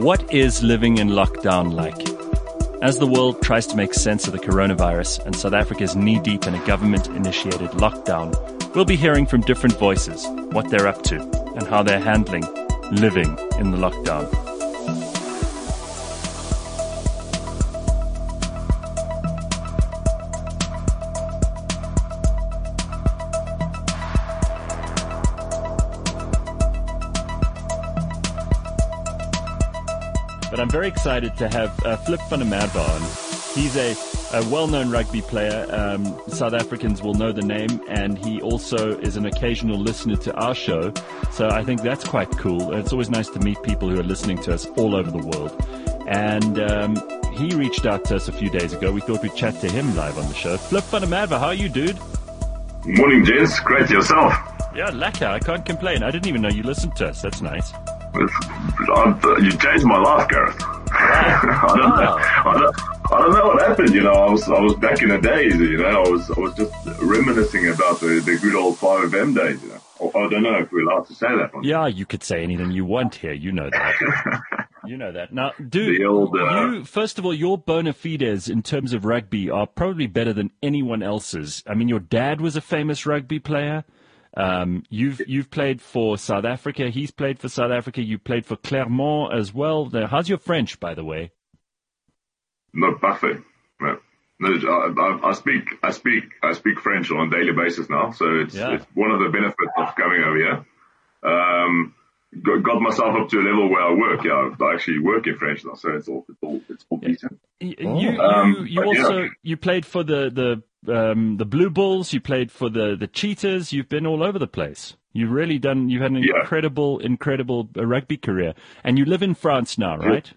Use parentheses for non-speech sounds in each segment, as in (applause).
What is living in lockdown like? As the world tries to make sense of the coronavirus and South Africa is knee deep in a government initiated lockdown, we'll be hearing from different voices what they're up to and how they're handling living in the lockdown. But I'm very excited to have uh, Flip van der Merwe on. He's a, a well-known rugby player. Um, South Africans will know the name, and he also is an occasional listener to our show. So I think that's quite cool. It's always nice to meet people who are listening to us all over the world. And um, he reached out to us a few days ago. We thought we'd chat to him live on the show. Flip van der Merwe, how are you, dude? Morning, gents. Great yourself. Yeah, lekker. I can't complain. I didn't even know you listened to us. That's nice. You changed my life, Gareth. (laughs) I, don't know, I, don't, I don't know what happened. You know, I was I was back in the days. You know, I was I was just reminiscing about the, the good old five M days. You know, I don't know if we're allowed to say that. One. Yeah, you could say anything you want here. You know that. (laughs) you know that. Now, dude, old, uh, you first of all, your bona fides in terms of rugby are probably better than anyone else's. I mean, your dad was a famous rugby player. Um, you've you've played for South Africa. He's played for South Africa. You played for Clermont as well. Now, how's your French, by the way? Not parfait. No. No, I, I, speak, I speak, I speak French on a daily basis now. So it's, Yeah. it's one of the benefits of coming over here. Um, got, myself up to a level where I work. Yeah, I actually work in French now, so it's all, it's all, it's all decent. Y- You Um, you, you but yeah. also you played for the the um, the Blue Bulls. You played for the the Cheetahs. You've been all over the place. You've really done. You've had an Yeah. incredible incredible uh, rugby career, and you live in France now, right?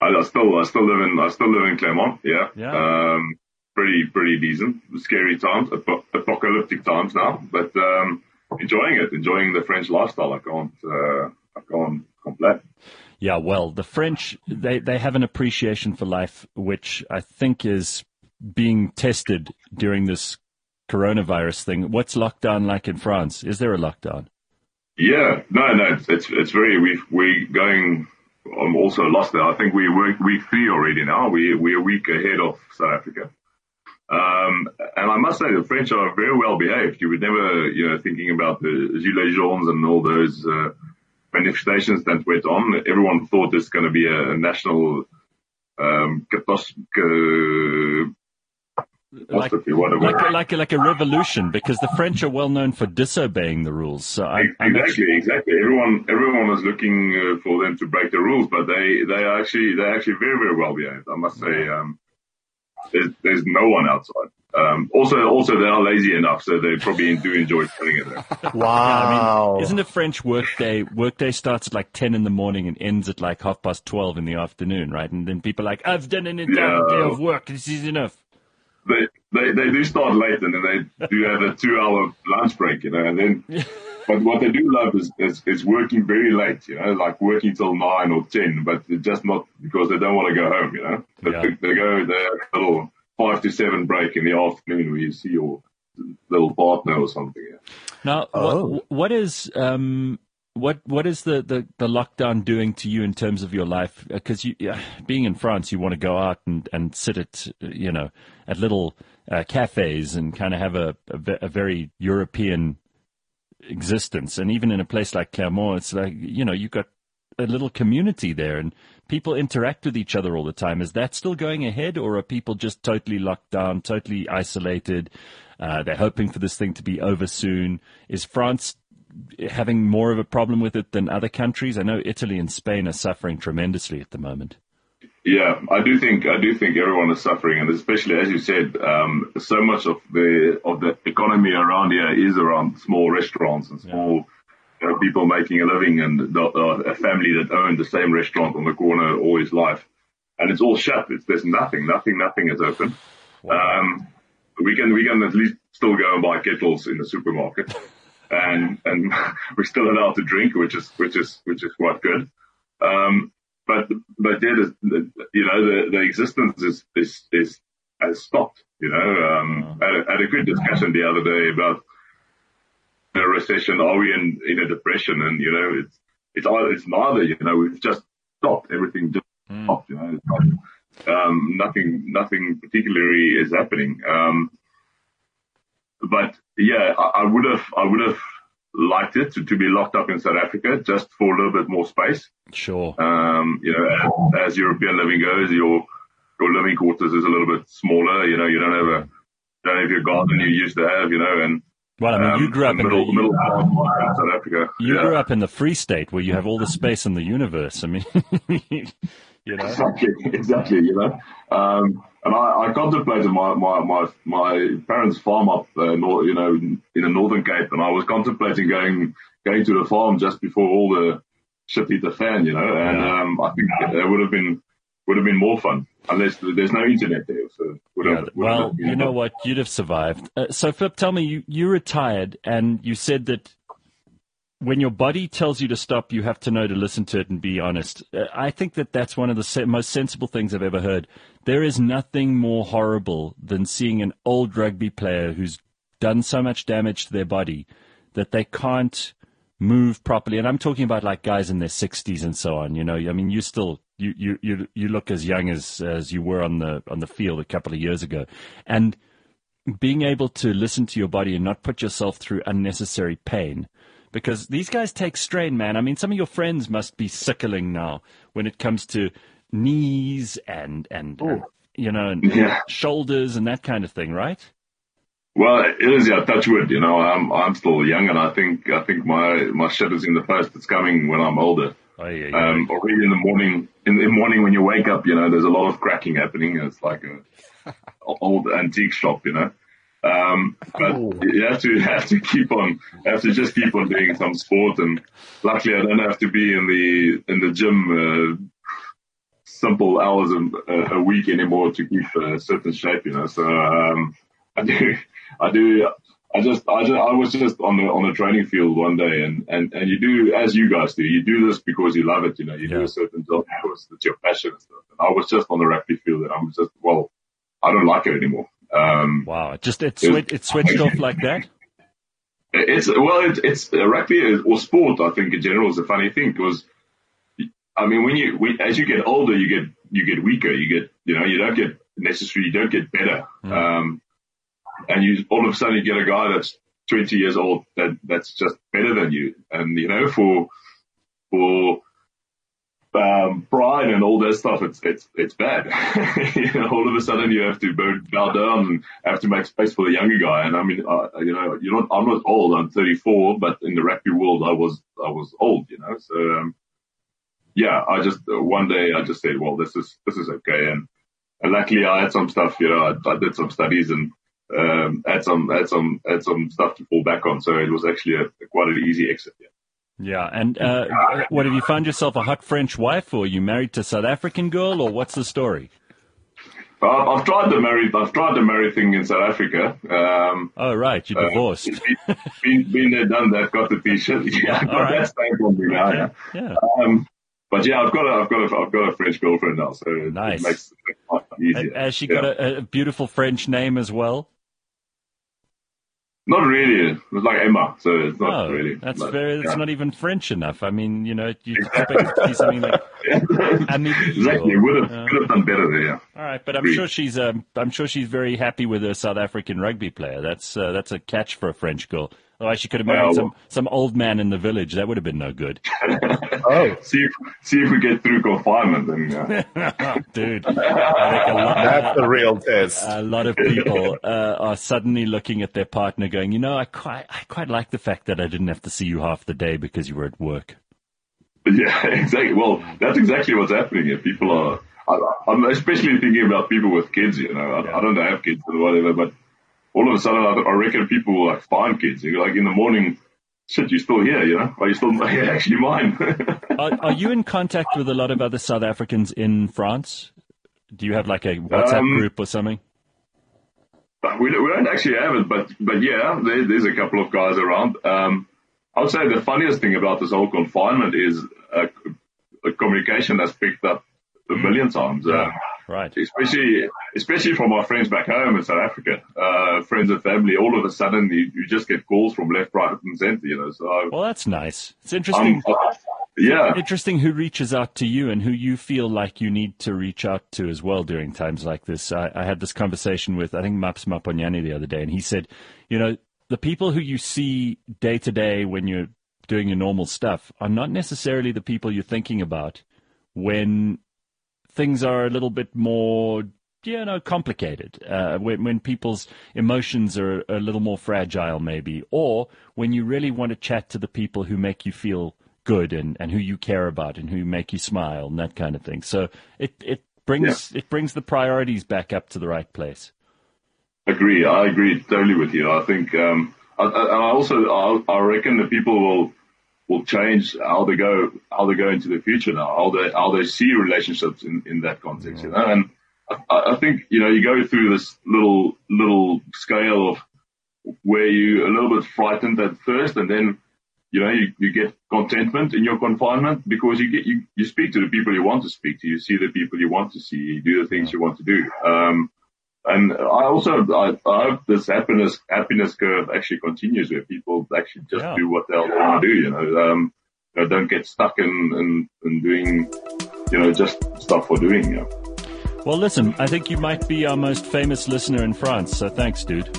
I, I still, I still live in, I still live in Clermont. Yeah. Yeah. Um, pretty, pretty decent. Scary times, apo- apocalyptic times now, but, um, enjoying it, enjoying the French lifestyle. I can't, uh, I can't complain. Yeah, well, the French they they have an appreciation for life, which I think is being tested during this coronavirus thing. What's lockdown like in France? Is there a lockdown? Yeah, no, no, it's it's, very we we going. I'm also lost there. I think we week three already now. We we're a week ahead of South Africa. Um, and I must say the French are very well behaved. You would never, you know, thinking about the Gilets jaunes and all those uh, manifestations that went on. Everyone thought it's going to be a, a national um, catastrophe, Like catastrophe, like a, like a, like a revolution, because the French are well known for disobeying the rules. So I, I'm Exactly, actually, exactly. Everyone, everyone was looking uh, for them to break the rules, but they, they are actually, they're actually very, very well behaved. I must say, um, there's, there's no one outside. Um, also, also they are lazy enough, so they probably do enjoy doing it. There. (laughs) Wow. isn't a French workday workday starts at like ten in the morning and ends at like half past twelve in the afternoon, right? And then people are like, I've done an entire Yeah. day of work. This is enough. They, they, they do start late, and then they do have a two-hour lunch break, you know, and then. But what they do love is, is, is working very late, you know, like working till nine or ten, but just not because they don't want to go home, you know. But Yeah. they, they go, they have a little five to seven break in the afternoon where you see your little partner or something. Yeah. Now, Oh. what, what is um, what what is the, the, the lockdown doing to you in terms of your life? Because you, yeah, being in France, you want to go out and, and sit at you know at little uh, cafes and kind of have a, a, a very European existence. And even in a place like Clermont, it's like you know you've got a little community there and people interact with each other all the time. Is that still going ahead, or are people just totally locked down, totally isolated? Uh, they're hoping for this thing to be over soon. Is France having more of a problem with it than other countries? I know Italy and Spain are suffering tremendously at the moment. Yeah, I do think I do think everyone is suffering, and especially as you said, um, so much of the of the economy around here is around small restaurants and small you know, people making a living, and the, uh, a family that owned the same restaurant on the corner all his life, and it's all shut. It's, there's nothing, nothing, nothing is open. Um, we can we can at least still go and buy kettles in the supermarket, and and (laughs) we're still allowed to drink, which is which is which is quite good. Um, but but yeah, the, the, you know the, the existence is is is has stopped. You know, um, I, had had a good discussion the other day about a recession. Are we in in a depression? And you know, it's it's either, it's neither. You know, we've just stopped. Everything just mm. stopped. You know, um, nothing, nothing particularly is happening. Um, but yeah, I, I would have, I would have liked it to, to, be locked up in South Africa just for a little bit more space. Sure. Um, you know, as, as, European living goes, your your living quarters is a little bit smaller. You know, you don't have a don't have your garden you used to have. You know, and well, I mean, um, you grew up in the middle South Africa. You yeah. grew up in the Free State where you have all the space in the universe. I mean, (laughs) you know, exactly, (laughs) exactly. You know, um, and I, I contemplated my, my, my, my parents' farm up, uh, you know, in, in the Northern Cape, and I was contemplating going going to the farm just before all the shit hit the fan, you know, and yeah. um, I think it would have been would have been more fun unless there's no internet there. So yeah, have, well, you know what, you'd have survived. Uh, so Flip, tell me, you you retired, and you said that when your body tells you to stop, you have to know to listen to it and be honest. Uh, I think that that's one of the most sensible things I've ever heard. There is nothing more horrible than seeing an old rugby player who's done so much damage to their body that they can't move properly. And I'm talking about like guys in their 60s and so on. You know, I mean, you still you you you you look as young as as you were on the on the field a couple of years ago, and being able to listen to your body and not put yourself through unnecessary pain because these guys take strain, man. I mean, some of your friends must be sickling now when it comes to knees and and, and you know and yeah. shoulders and that kind of thing, right? Well, it is yeah. Touch wood, you know. I'm I'm still young, and I think I think my my shit is in the post. It's coming when I'm older. Oh, yeah, yeah. Um, already in the morning, in the morning when you wake up, you know, there's a lot of cracking happening. It's like a (laughs) old antique shop, you know. Um, but oh. you have to (laughs) have to keep on have to just keep on doing some sport. And luckily, I don't have to be in the in the gym uh, simple hours a, a, week anymore to keep a certain shape. You know, so um, I do I do. I just, I just, I was just on the on the training field one day, and and and you do as you guys do. You do this because you love it. You know, you yeah. do a certain job because it's your passion and stuff. And I was just on the rugby field, and I'm just, well, I don't like it anymore. Um, wow, just it, switched, it switched off like that. It's well, it, it's uh, rugby or sport. I think in general is a funny thing because, I mean, when you we, as you get older, you get you get weaker. You get you know you don't get necessarily you don't get better. Mm. Um, and you all of a sudden you get a guy that's 20 years old that that's just better than you, and you know for for um, pride and all that stuff, it's it's it's bad. (laughs) you know, all of a sudden you have to bow down and have to make space for the younger guy. And I mean, uh, you know, you're not. I'm not old. I'm 34, but in the rugby world, I was I was old. You know, so um, yeah, I just uh, one day I just said, well, this is this is okay. And, and luckily, I had some stuff. You know, I, I did some studies and um, had some had some had some stuff to fall back on. So it was actually a, quite an easy exit. Yeah. Yeah, and uh, what have you found yourself a hot French wife, or you married to South African girl, or what's the story? Uh, I've tried the marry. I've tried the marry thing in South Africa. Um, oh right, you uh, divorced. (laughs) Uh, been, been, there, done that. Got the t-shirt. (laughs) Yeah, got right. that stamp on me now. Yeah. yeah. Um, but yeah, I've got a, I've got a, I've got a French girlfriend now, so nice. it makes it easier. Has she got a, a beautiful French name as well? Not really. It's like Emma, so it's not oh, really. That's but, very. It's yeah. not even French enough. I mean, you know, you expect it to be something like. (laughs) exactly. Would have uh, would have done better there. All right, but I'm sure she's. Um, I'm sure she's very happy with her South African rugby player. That's uh, that's a catch for a French girl. Otherwise, she could have married well, some, some old man in the village. That would have been no good. (laughs) oh, see if see if we get through confinement, then, uh... (laughs) dude. lot, That's the real test. A lot of people uh, are suddenly looking at their partner, going, "You know, I quite I quite like the fact that I didn't have to see you half the day because you were at work." (laughs) Yeah, exactly. Well, that's exactly what's happening here. People are. I, am especially thinking about people with kids. You know, I, yeah. I don't have kids or whatever, but all of a sudden, I, I reckon people will like find kids. Like in the morning, shit, you're still here, you know? Are you still (laughs) actually mine? (laughs) are, are, you in contact with a lot of other South Africans in France? Do you have like a WhatsApp um, group or something? We don't, we don't actually have it, but but yeah, there, there's a couple of guys around. Um, I would say the funniest thing about this whole confinement is uh, communication has picked up a mm. million times. Uh, Right. Especially, especially from our friends back home in South Africa, uh, friends and family. All of a sudden, you, you, just get calls from left, right, and center. You know. So well, that's nice. It's interesting. yeah. Interesting who reaches out to you and who you feel like you need to reach out to as well during times like this. I, I had this conversation with, I think, Maps Maponyane the other day, and he said, you know, the people who you see day to day when you're doing your normal stuff are not necessarily the people you're thinking about when things are a little bit more you know, complicated. Uh, when, when people's emotions are a little more fragile, maybe, or when you really want to chat to the people who make you feel good and, and who you care about and who make you smile and that kind of thing. So it it brings yeah. it brings the priorities back up to the right place. Agree. I agree totally with you. I think, um, I, I also I, I reckon that people will will change how they go how they go into the future now, how they how they see relationships in, in that context. You know, and I, I think you know you go through this little little scale of where you're a little bit frightened at first, and then you know you, you get contentment in your confinement because you get you, you speak to the people you want to speak to, you see the people you want to see, you do the things you want to do. Um, and I also I, I hope this happiness happiness curve actually continues where people actually just yeah. do what they want to do. You know, um, you know, don't get stuck in, in, in doing you know just stuff for doing. You know. Well, listen, I think you might be our most famous listener in France, so thanks, dude. (laughs)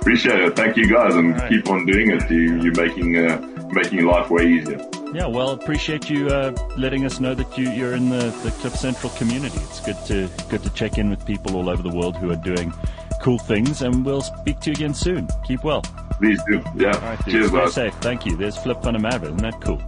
Appreciate it. Thank you, guys, and right. keep on doing it. You, you're making uh, making life way easier. Yeah, well, appreciate you uh, letting us know that you, you're in the, the Cliff Central community. It's good to good to check in with people all over the world who are doing cool things, and we'll speak to you again soon. Keep well. Please do. Yeah. All right. Cheers, Stay safe. Thank you. There's Flip Merwe. Isn't that cool?